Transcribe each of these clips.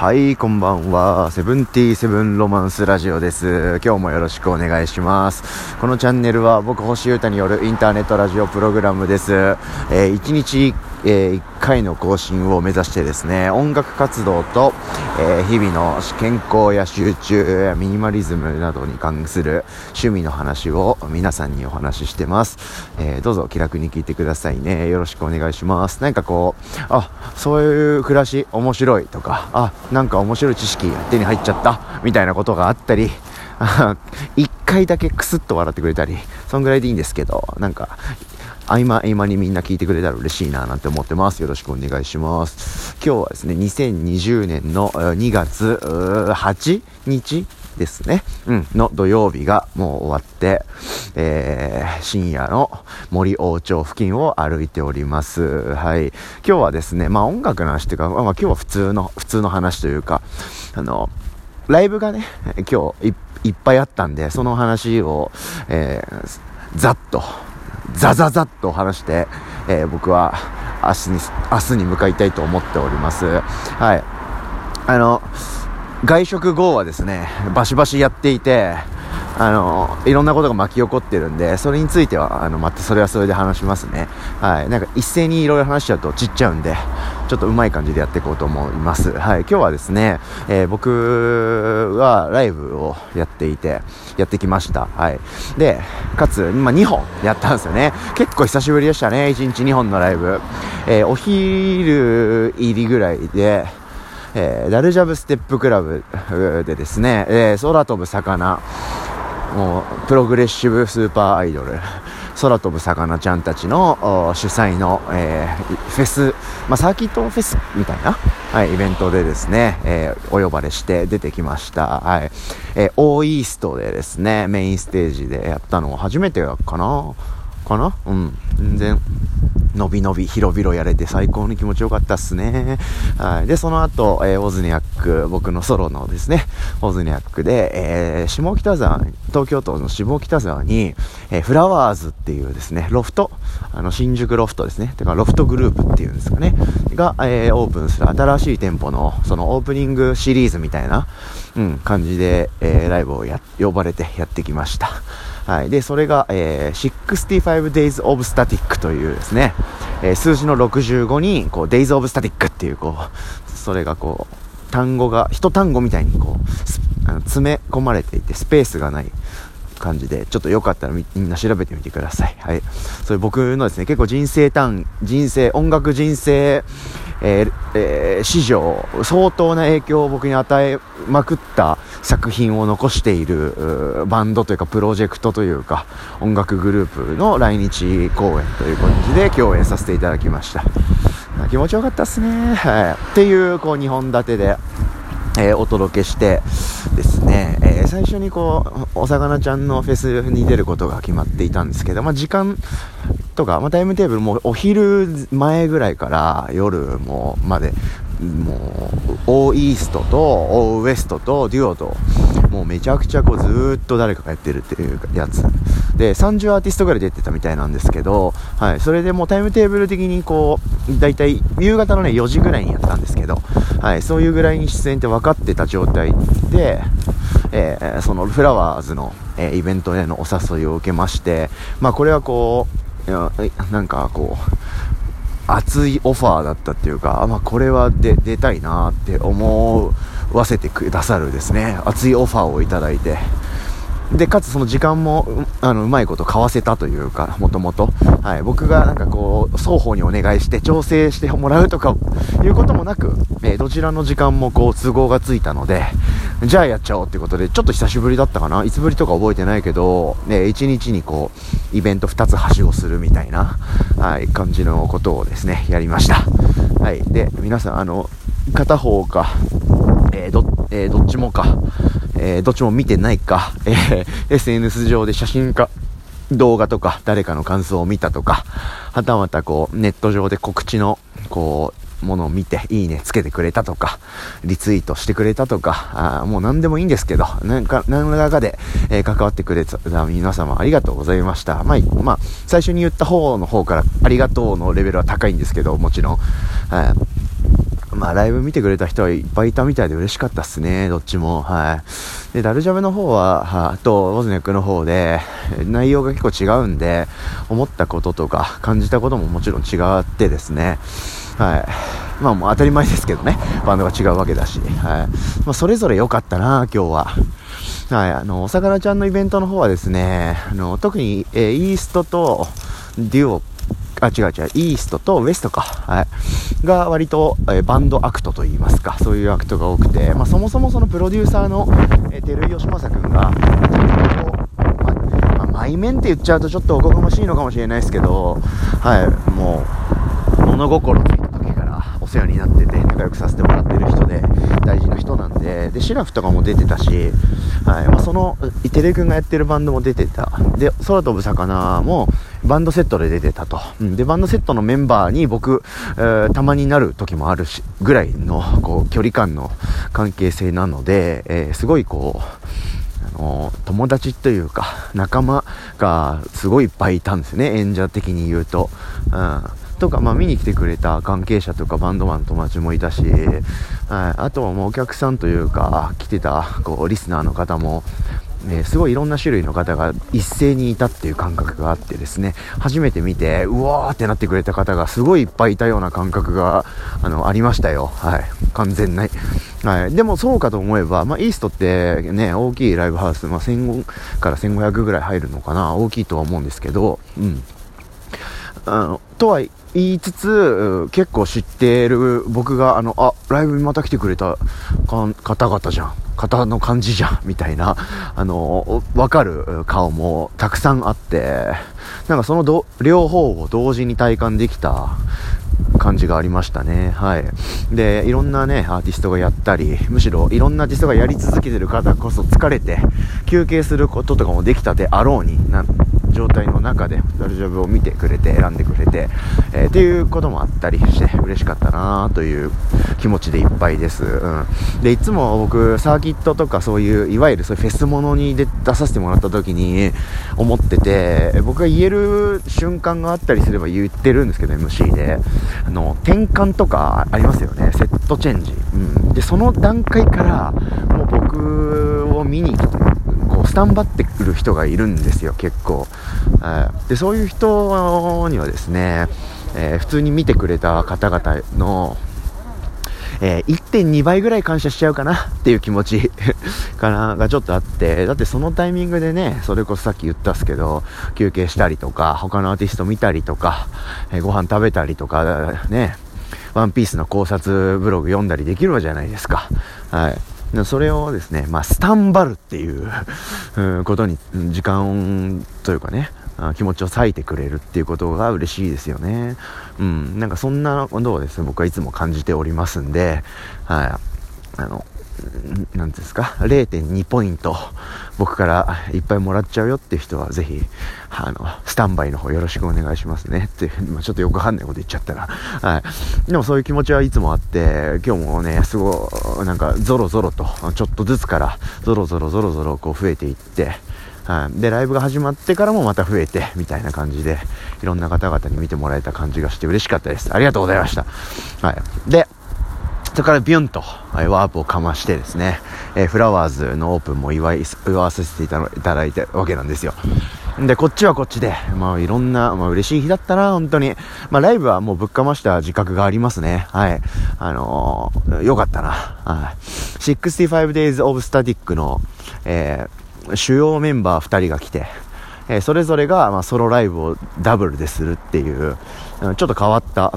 はい、こんばんは。セブンティーセブンロマンスラジオです。今日もよろしくお願いします。このチャンネルは僕、星歌によるインターネットラジオプログラムです。えー、1日、えー、1回の更新を目指してですね、音楽活動と、えー、日々の健康や集中、ミニマリズムなどに関する趣味の話を皆さんにお話ししてます。えー、どうぞ気楽に聞いてくださいね。よろしくお願いします。何かこう、あ、そういう暮らし面白いとか、あ、なんか面白い知識手に入っちゃったみたいなことがあったり、一回だけクスッと笑ってくれたり、そんぐらいでいいんですけど、なんか、合間合間にみんな聞いてくれたら嬉しいななんて思ってます。よろしくお願いします。今日はですね、2020年の2月8日ですね。うん、の土曜日がもう終わって、えー、深夜の森王町付近を歩いております。はい。今日はですね、まあ音楽の話というか、まあ今日は普通の、普通の話というか、あの、ライブがね、今日いっぱいあったんで、その話を、えー、ざっと、ザザザッと話して、えー、僕は明日に、明日に向かいたいと思っております。はい。あの、外食後はですね、バシバシやっていて、あの、いろんなことが巻き起こってるんで、それについては、あの、またそれはそれで話しますね。はい。なんか一斉にいろいろ話しちゃうとちっちゃうんで、ちょっとうまい感じでやっていこうと思います。はい。今日はですね、えー、僕はライブをやっていて、やってきました。はい。で、かつ、ま、2本やったんですよね。結構久しぶりでしたね。1日2本のライブ。えー、お昼入りぐらいで、えー、ダルジャブステップクラブでですね、えー、空飛ぶ魚、もう、プログレッシブスーパーアイドル、空飛ぶ魚ちゃんたちの主催の、えー、フェス、まあ、サーキットフェスみたいな、はい、イベントでですね、えー、お呼ばれして出てきました。はい。えー、オーイーストでですね、メインステージでやったの初めてかなかな？うん。全然、のびのび、広々やれて最高に気持ちよかったっすね。はい。で、その後、えー、オズニャック、僕のソロのですね、オズニャックで、えー、下北沢、東京都の下北沢に、えー、フラワーズっていうですね、ロフト、あの、新宿ロフトですね。てか、ロフトグループっていうんですかね。が、えー、オープンする新しい店舗の、そのオープニングシリーズみたいな、うん、感じで、えー、ライブをや、呼ばれてやってきました。はい。で、それが、えー、65 Days of Static というですね、えー、数字の65に、こう、Days of Static っていう、こう、それがこう、単語が、一単語みたいにこう、あの詰め込まれていて、スペースがない感じで、ちょっとよかったらみんな調べてみてください。はい。それ僕のですね、結構人生単、人生、音楽人生、えーえー、史上相当な影響を僕に与えまくった作品を残しているバンドというかプロジェクトというか音楽グループの来日公演という感じで共演させていただきました気持ちよかったっすね、はい、っていうこう2本立てでえー、お届けしてですね、えー、最初にこう、お魚ちゃんのフェスに出ることが決まっていたんですけど、まあ、時間とか、まあ、タイムテーブルもお昼前ぐらいから夜もまでもう、オーイーストと、オーウエストと、デュオと、もうめちゃくちゃこうずっと誰かがやってるっていうやつ。で、30アーティストぐらい出てたみたいなんですけど、はい、それでもうタイムテーブル的にこう、だいたい夕方のね、4時ぐらいにやったんですけど、はい、そういうぐらいに出演って分かってた状態で、えー、そのフラワーズの、えー、イベントへのお誘いを受けまして、まあこれはこう、いやなんかこう、熱いオファーだったっていうか、まあ、これは出出たいなって思うわせてくださるですね。熱いオファーをいただいて。でかつその時間もあのうまいこと買わせたというかもともと、僕がなんかこう双方にお願いして調整してもらうとかいうこともなく、えー、どちらの時間もこう都合がついたのでじゃあやっちゃおうってことでちょっと久しぶりだったかな。いつぶりとか覚えてないけど、ね、1日にこうイベント2つはしごするみたいな、はい、感じのことをですねやりました。はい。で皆さんあの片方か、えー、どえー、どっちもかえ、どっちも見てないか、え、SNS 上で写真か、動画とか、誰かの感想を見たとか、はたまたこう、ネット上で告知の、こう、ものを見て、いいねつけてくれたとか、リツイートしてくれたとか、あもう何でもいいんですけど、なんか、何らかで、えー、関わってくれた皆様ありがとうございました。まあ、まあ、最初に言った方の方からありがとうのレベルは高いんですけど、もちろん。まあ、ライブ見てくれた人はいっぱいいたみたいで嬉しかったっすね、どっちも。はい。で、ダルジャブの方は、はと、ウォズネックの方で、内容が結構違うんで、思ったこととか、感じたことももちろん違ってですね、はい。まあもう当たり前ですけどね、バンドが違うわけだし、はい。まあ、それぞれ良かったな、今日は。はい、あの、お魚ちゃんのイベントの方はですね、あの、特に、えー、イーストとデュオあ、違う違う、イーストとウエストか、はい、が割と、えー、バンドアクトといいますか、そういうアクトが多くて、まあ、そもそもそのプロデューサーの、えー、照井順政君が、まあ、前面って言っちゃうとちょっとおこがましいのかもしれないですけど、はい、もう、物心つ世話になってて、仲良くさせてもらってる人で、大事な人なんで、で、シラフとかも出てたし、はい、まあ、その、テレ君がやってるバンドも出てた。で、空飛ぶ魚も、バンドセットで出てたと。うん、で、バンドセットのメンバーに僕、えー、たまになる時もあるし、ぐらいの、こう、距離感の関係性なので、えー、すごいこう、あの友達というか、仲間がすごいいっぱいいたんですね、演者的に言うと。うん。とか、まあ、見に来てくれた関係者とかバンドマンの友達もいたし、はい、あとはもうお客さんというか、来てた、こう、リスナーの方も、ね、すごいいろんな種類の方が一斉にいたっていう感覚があってですね、初めて見て、うわーってなってくれた方がすごいいっぱいいたような感覚が、あの、ありましたよ。はい。完全ない。はい。でもそうかと思えば、まあ、イーストってね、大きいライブハウス、まあ、1000から1500ぐらい入るのかな、大きいとは思うんですけど、うん。あの、とは言いつつ、結構知ってる僕が、あの、あ、ライブにまた来てくれた方々じゃん。方の感じじゃん。みたいな、あの、わかる顔もたくさんあって、なんかその両方を同時に体感できた感じがありましたね。はい。で、いろんなね、アーティストがやったり、むしろいろんなアーティストがやり続けてる方こそ疲れて、休憩することとかもできたであろうにな、状態の中でダルジャブを見てくれて選んでくれて、えー、っていうこともあったりして嬉しかったなという気持ちでいっぱいです、うん、でいつも僕サーキットとかそういういわゆるそういうフェスものに出させてもらった時に思ってて僕が言える瞬間があったりすれば言ってるんですけど MC で。あの転換とかありますよね。セットチェンジ、うん、でその段階からもう僕を見に来てこうスタンバってくる人がいるんですよ結構でそういう人にはですね、えー、普通に見てくれた方々の、えー、1.2倍ぐらい感謝しちゃうかなっていう気持ち かな、がちょっとあって、だってそのタイミングでね、それこそさっき言ったっすけど、休憩したりとか、他のアーティスト見たりとか、えー、ご飯食べたりとか、ね、ワンピースの考察ブログ読んだりできるわじゃないですか。はい。それをですね、まあ、スタンバルっていうことに時間というかね、気持ちを割いてくれるっていうことが嬉しいですよね。うん、なんかそんなことをですね、僕はいつも感じておりますんで、はい、あの、何ですか、0.2ポイント、僕からいっぱいもらっちゃうよっていう人は、ぜひ、あの、スタンバイの方よろしくお願いしますね。って、まあ、ちょっとよくわかんないこと言っちゃったら。はい。でもそういう気持ちはいつもあって、今日もね、すごい、なんか、ゾロゾロと、ちょっとずつから、ゾロゾロゾロゾロこう増えていって、はい、でライブが始まってからもまた増えてみたいな感じでいろんな方々に見てもらえた感じがして嬉しかったですありがとうございました、はい、でそれからビュンと、はい、ワープをかましてですね、えー、フラワーズのオープンも祝い祝わせていただいたわけなんですよで、こっちはこっちで、まあいろんな、まあ嬉しい日だったな、本当に。まあライブはもうぶっかました自覚がありますね。はい。あのー、よかったな。はい。65 Days of Static の、えー、主要メンバー2人が来て、えー、それぞれが、まあ、ソロライブをダブルでするっていう、ちょっと変わった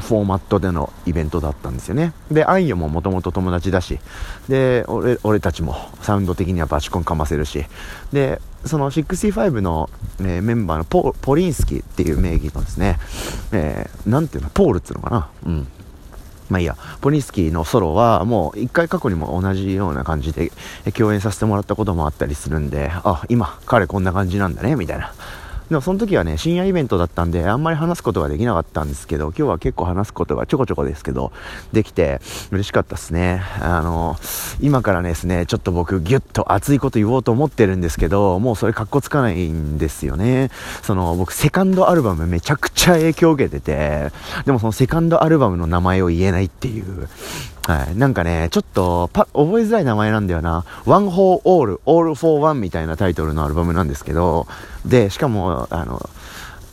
フォーマットでのイベントだったんですよね。で、アイヨももともと友達だし、で、俺、俺たちもサウンド的にはバチコンかませるし、で、その65の、えー、メンバーのポポリンスキーっていう名義のですね、えー、なんていうの、ポールっつうのかな。うん。まあいいや、ポニスキーのソロはもう一回過去にも同じような感じで共演させてもらったこともあったりするんで、あ、今彼こんな感じなんだね、みたいな。でもその時はね、深夜イベントだったんで、あんまり話すことができなかったんですけど、今日は結構話すことがちょこちょこですけど、できて、嬉しかったですね。あの、今からですね、ちょっと僕ギュッと熱いこと言おうと思ってるんですけど、もうそれかっこつかないんですよね。その、僕セカンドアルバムめちゃくちゃ影響を受けてて、でもそのセカンドアルバムの名前を言えないっていう、はい。なんかね、ちょっと、パ、覚えづらい名前なんだよな。 One for all all for one みたいなタイトルのアルバムなんですけど、で、しかも、あの、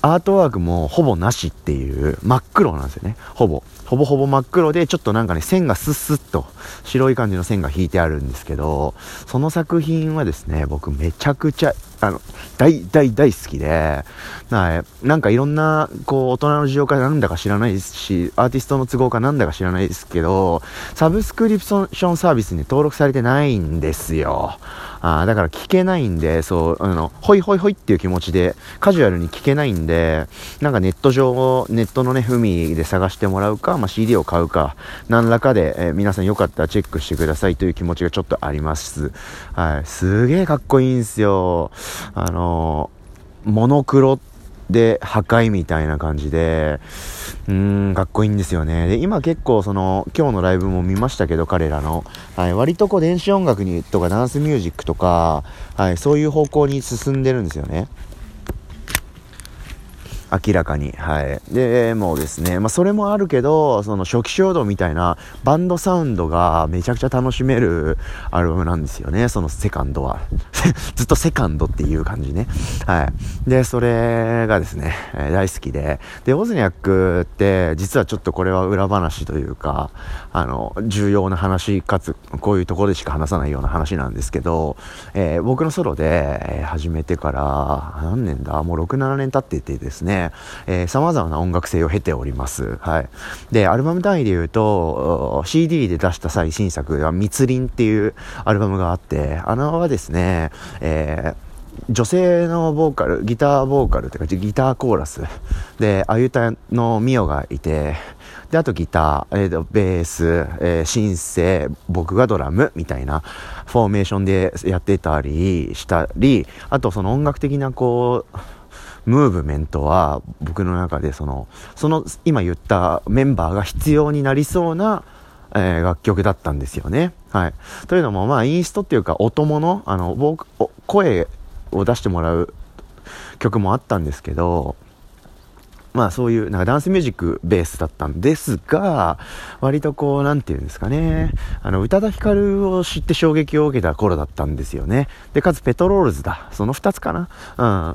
アートワークもほぼなしっていう真っ黒なんですよね。ほぼ。ほぼほぼ真っ黒で、ちょっとなんかね、線がスッスッと白い感じの線が引いてあるんですけど、その作品はですね、僕めちゃくちゃ、あの、大大大好きで、なんかいろんな、こう、大人の事情かなんだか知らないですし、アーティストの都合かなんだか知らないですけど、サブスクリプションサービスに登録されてないんですよ。あだから聞けないんで、そう、あの、ホイホイホイっていう気持ちで、カジュアルに聞けないんで、なんかネット上、ネットのね、海で探してもらうか、まあ、CD を買うか、何らかで、えー、皆さんよかったらチェックしてくださいという気持ちがちょっとあります。はい。すげえかっこいいんすよ。あのー、モノクロ、で、破壊みたいな感じで、うーん、かっこいいんですよね。で、今結構その、今日のライブも見ましたけど、彼らの、はい、割とこう電子音楽にとかダンスミュージックとか、はい、そういう方向に進んでるんですよね。明らかに。はい。で、もうですね、まあそれもあるけど、その初期衝動みたいなバンドサウンドがめちゃくちゃ楽しめるアルバムなんですよね、そのセカンドは。ずっとセカンドっていう感じね。はい。で、それがですね、えー、大好きで。で、オズニャックって、実はちょっとこれは裏話というか、あの、重要な話かつ、こういうところでしか話さないような話なんですけど、えー、僕のソロで、え、始めてから、何年だ？もう6、7年経っててですね、えー、様々な音楽性を経ております。はい。で、アルバム単位で言うと、CD で出した最新作は、密林っていうアルバムがあって、あのはですね、えー女性のボーカル、ギターボーカルっていうか、ギターコーラスで、あゆたのミオがいて、で、あとギター、えー、ベース、えー、シンセ、僕がドラムみたいなフォーメーションでやってたりしたり、あとその音楽的なこう、ムーブメントは僕の中でその、その今言ったメンバーが必要になりそうな、えー、楽曲だったんですよね。はい。というのも、まあ、インストっていうか、音物、あの、僕、声を出してもらう曲もあったんですけど、まあそういうなんかダンスミュージックベースだったんですが、割とこう、なんていうんですかね、あの、宇多田ヒカルを知って衝撃を受けた頃だったんですよね。で、かつペトロールズだ。その2つかな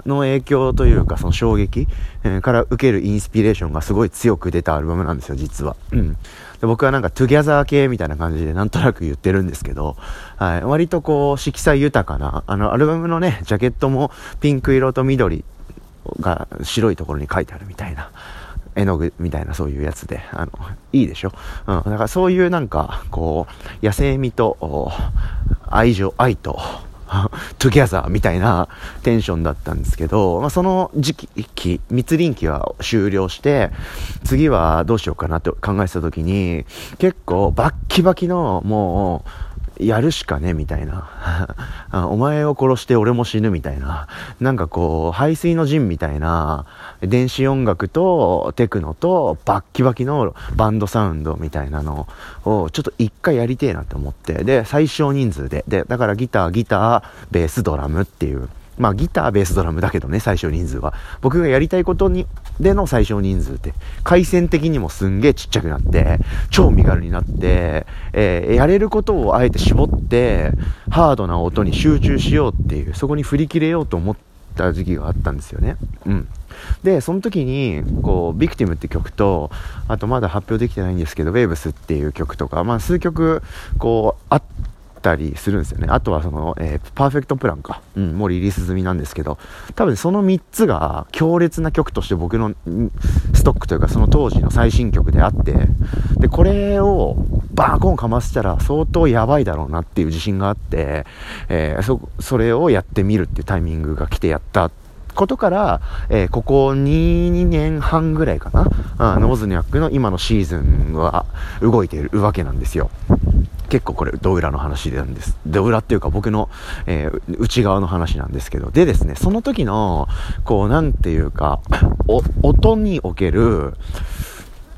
うん、の影響というか、その衝撃、えー、から受けるインスピレーションがすごい強く出たアルバムなんですよ、実は。うん。で僕はなんか together 系みたいな感じでなんとなく言ってるんですけど、はい、割とこう色彩豊かな、あのアルバムのね、ジャケットもピンク色と緑が白いところに書いてあるみたいな。絵の具みたいなそういうやつで、あの、いいでしょ？うん。だからそういうなんか、こう、野生味と、愛情、愛と、 together みたいなテンションだったんですけど、まあ、その時期、密林期は終了して、次はどうしようかなと考えてた時に、結構バッキバキの、もう、やるしかね、みたいな。お前を殺して俺も死ぬみたいな。なんかこう、背水の陣みたいな、電子音楽とテクノとバッキバキのバンドサウンドみたいなのをちょっと一回やりてえなって思って。で、最小人数で。で、だからギター、ギター、ベース、ドラムっていう。まあギター、ベース、ドラムだけどね、最小人数は。僕がやりたいことに、での最小人数って、回線的にもすんげえちっちゃくなって、超身軽になって、えー、やれることをあえて絞って、ハードな音に集中しようっていう、そこに振り切れようと思った時期があったんですよね。うん。で、その時に、こう、ビクティムって曲と、あとまだ発表できてないんですけど、ウェーブスっていう曲とか、まあ数曲、こう、あって、たりするんですよね。あとはその、えー、パーフェクトプランか。うん、もうリリース済みなんですけど、多分その3つが強烈な曲として僕のストックというかその当時の最新曲であって、で、これをバーコンかませたら相当やばいだろうなっていう自信があって、えー、そ、それをやってみるっていうタイミングが来てやったことから、えー、ここ 2, 2年半ぐらいかな、あノーズニャックの今のシーズンは動いているわけなんですよ。結構これ、ド裏の話なんです。ド裏っていうか僕の、えー、内側の話なんですけど。でですね、その時の、こう、なんていうか、お、音における、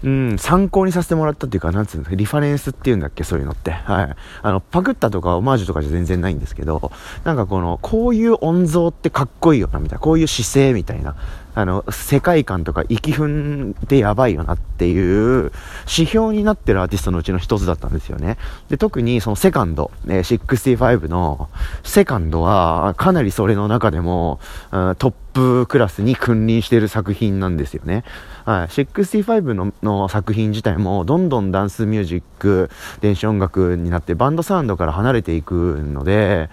うん、参考にさせてもらったっていうか、なんつうんですか、リファレンスっていうんだっけ、そういうのって。はい。あの、パクったとかオマージュとかじゃ全然ないんですけど、なんかこの、こういう音像ってかっこいいよな、みたいな、こういう姿勢みたいな、あの、世界観とか息踏んでやばいよなっていう指標になってるアーティストのうちの一つだったんですよね。で、特にそのセカンド、えー、65のセカンドはかなりそれの中でも、うん、トップクラスに君臨している作品なんですよね。はい、65のの作品自体もどんどんダンスミュージック、電子音楽になってバンドサウンドから離れていくので、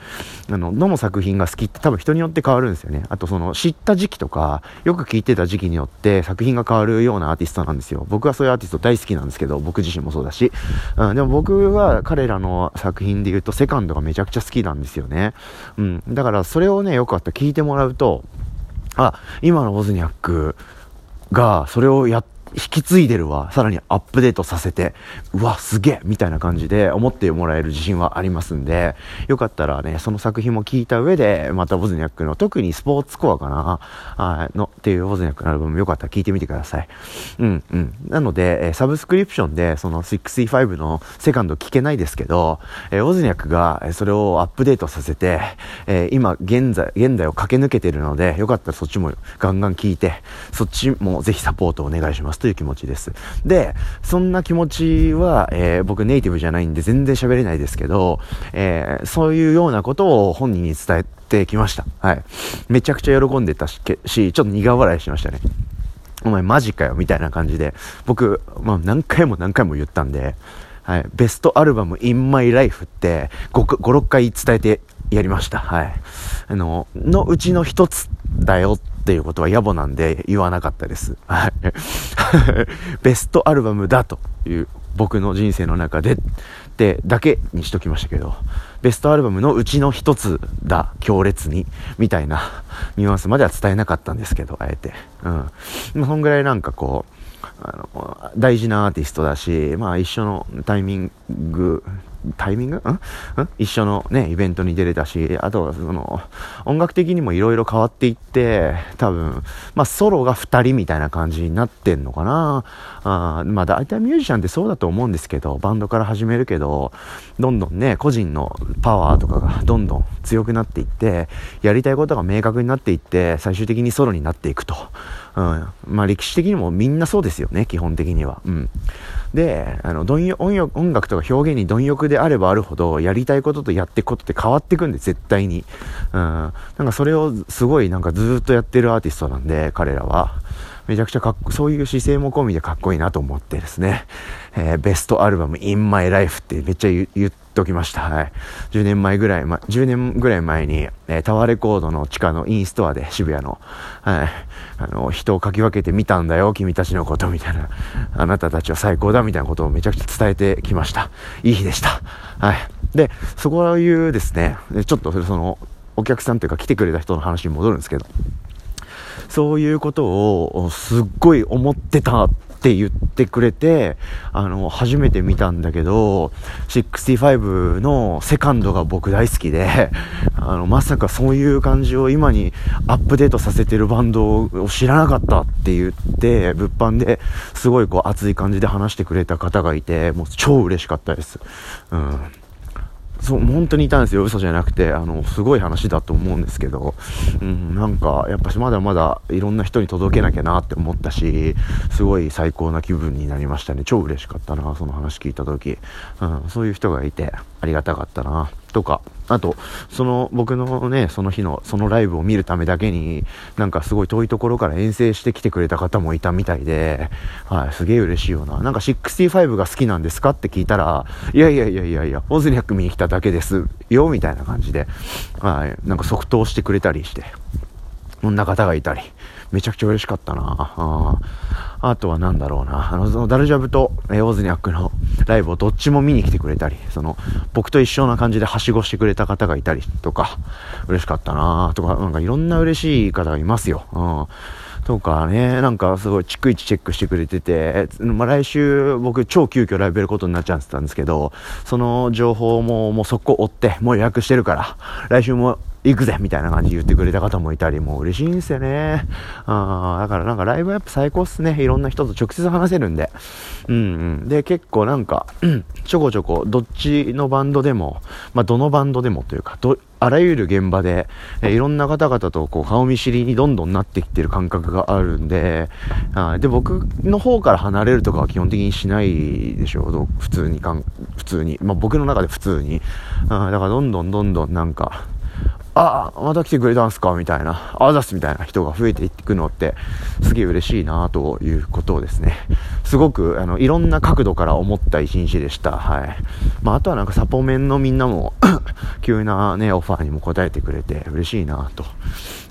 あの、どの作品が好きって多分人によって変わるんですよね。あとその知った時期とか、よく聴いてた時期によって作品が変わるようなアーティストなんですよ。僕はそういうアーティスト大好きなんですけど、僕自身もそうだし。うん、でも僕は彼らの作品で言うとセカンドがめちゃくちゃ好きなんですよね。うん。だからそれをね、よかった聞いてもらうと、あ、今のボズニャック、が、それをやっ引き継いでるわ。さらにアップデートさせて、うわ、すげえみたいな感じで思ってもらえる自信はありますんで、よかったらね、その作品も聞いた上で、またボズニャックの、特にスポーツコアかな、はい、の、っていうボズニャックのアルバムよかったら聞いてみてください。うんうん。なので、えサブスクリプションで、その65のセカンド聞けないですけど、えー、オズニャックがそれをアップデートさせて、え、今、現在、現代を駆け抜けてるので、よかったらそっちもガンガン聞いて、そっちもぜひサポートお願いします。という気持ちです。で、そんな気持ちは、えー、僕ネイティブじゃないんで全然喋れないですけど、えー、そういうようなことを本人に伝えてきました。はい。めちゃくちゃ喜んでたし、ちょっと苦笑いしましたね。お前マジかよみたいな感じで、僕、まあ何回も何回も言ったんで、はい、ベストアルバム In My Life って5、5 6回伝えてやりました。はい。あの、のうちの一つだよっっていうことは野暮なんで言わなかったです。はい。ベストアルバムだという僕の人生の中でってだけにしときましたけど、ベストアルバムのうちの一つだ、強烈に、みたいなニュアンスまでは伝えなかったんですけど、あえて。うん。まあ、そんぐらいなんかこう、あの、大事なアーティストだし、まあ一緒のタイミングタイミング？ん？一緒のね、イベントに出れたし、あとはその、音楽的にも色々変わっていって、多分、まあソロが2人みたいな感じになってんのかな。あまあ大体ミュージシャンってそうだと思うんですけど、バンドから始めるけど、どんどんね、個人のパワーとかがどんどん強くなっていって、やりたいことが明確になっていって、最終的にソロになっていくと。うん。まあ歴史的にもみんなそうですよね、基本的には。うん。で、あの、音音楽とか表現に貪欲であればあるほど、やりたいこととやっていくことって変わっていくんで、絶対に。うん。なんかそれをすごいなんかずっとやってるアーティストなんで、彼らは。めちゃくちゃかっこ、そういう姿勢も込みでかっこいいなと思ってですね、えー、ベストアルバム In My Life ってめっちゃ言っておきました。はい。10年前ぐらい、ま、10年ぐらい前に、えー、タワーレコードの地下のインストアで渋谷の、はい、あの、人をかき分けて見たんだよ、君たちのこと、みたいな、あなたたちは最高だ、みたいなことをめちゃくちゃ伝えてきました。いい日でした。はい。で、そういうですね、ちょっとその、お客さんというか来てくれた人の話に戻るんですけど、そういうことをすっごい思ってたって言ってくれて、あの、初めて見たんだけど、65のセカンドが僕大好きで、あの、まさかそういう感じを今にアップデートさせてるバンドを知らなかったって言って、物販ですごいこう熱い感じで話してくれた方がいて、もう超嬉しかったです。うん。そう、本当にいたんですよ。嘘じゃなくて、あの、すごい話だと思うんですけど、うん、なんか、やっぱしまだまだいろんな人に届けなきゃなって思ったし、すごい最高な気分になりましたね。超嬉しかったな、その話聞いた時。うん、そういう人がいて、ありがたかったな。とか、あと、その僕のね、その日の、そのライブを見るためだけに、なんかすごい遠いところから遠征してきてくれた方もいたみたいで、はい、すげえ嬉しいよな。なんか65が好きなんですかって聞いたら、いやいやいやいやいや、オズニャック見に来ただけですよ、みたいな感じで、はい、なんか即答してくれたりして、そんな方がいたり、めちゃくちゃ嬉しかったなああとは何だろうな。あの、そのダルジャブと、えー、オズニャックのライブをどっちも見に来てくれたり、その、僕と一緒な感じではしごしてくれた方がいたりとか、嬉しかったなとか、なんかいろんな嬉しい方がいますよ。うん。とかね、なんかすごい逐一チェックしてくれてて、まあ、来週僕超急遽ライブやることになっちゃってたんですけど、その情報ももう速攻追って、もう予約してるから、来週も行くぜみたいな感じで言ってくれた方もいたり、もう嬉しいんですよね。あだからなんかライブはやっぱ最高っすね。いろんな人と直接話せるんで。うんうん。で、結構なんか、ちょこちょこ、どっちのバンドでも、まあ、どのバンドでもというか、ど、あらゆる現場で、えいろんな方々とこう顔見知りにどんどんなってきてる感覚があるんで、あで、僕の方から離れるとかは基本的にしないでしょう。普通にかん、普通に。まあ、僕の中で普通に。あだからどんどんどんどんなんか、あ、また来てくれたんすか？みたいな、あざすみたいな人が増えていくのって、すげえ嬉しいなということをですね、すごく、あの、いろんな角度から思った一日でした。はい。まあ、あとはなんかサポメンのみんなも 急なね、オファーにも答えてくれて嬉しいなと。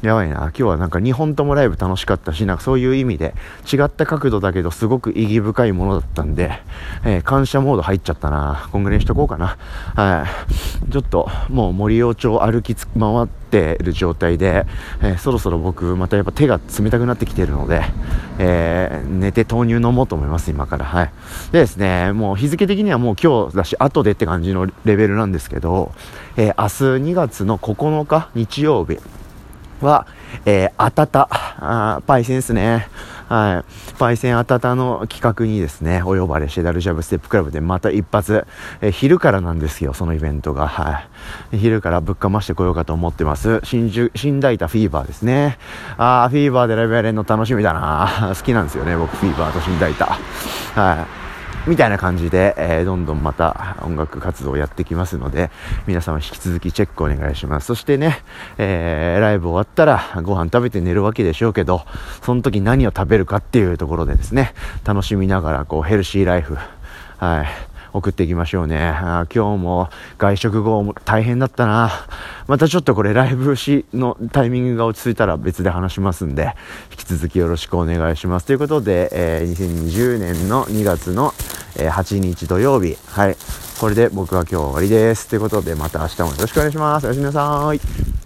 やばいな。今日はなんか2本ともライブ楽しかったし、なんかそういう意味で違った角度だけどすごく意義深いものだったんで、えー、感謝モード入っちゃったな。こんぐらいにしとこうかな。はい。ちょっともう森尾町歩き、回ってる状態で、えー、そろそろ僕またやっぱ手が冷たくなってきてるので、えー、寝て豆乳飲もうと思います、今から。はい。でですね、もう日付的にはもう今日だし、後でって感じのレベルなんですけど、え、明日2月の9日日曜日、は、えー、あたた、あパイセンですね。はい。パイセンあたたの企画にですね、お呼ばれしてダルジャブステップクラブでまた一発、えー、昼からなんですよ、そのイベントが。はい。昼からぶっかましてこようかと思ってます。新宿、新大田フィーバーですね。あー、フィーバーでライブやれるの楽しみだな 好きなんですよね、僕、フィーバーと新大田。はい。みたいな感じで、えー、どんどんまた音楽活動をやってきますので、皆様引き続きチェックお願いします。そしてね、えー、ライブ終わったらご飯食べて寝るわけでしょうけど、その時何を食べるかっていうところでですね、楽しみながらこうヘルシーライフ、はい、送っていきましょうね。あ今日も外食後も大変だったな。またちょっとこれライブしのタイミングが落ち着いたら別で話しますんで、引き続きよろしくお願いします。ということで、えー、2020年の2月の、え、8日土曜日。はい。これで僕は今日終わりです。ということでまた明日もよろしくお願いします。おやすみなさい。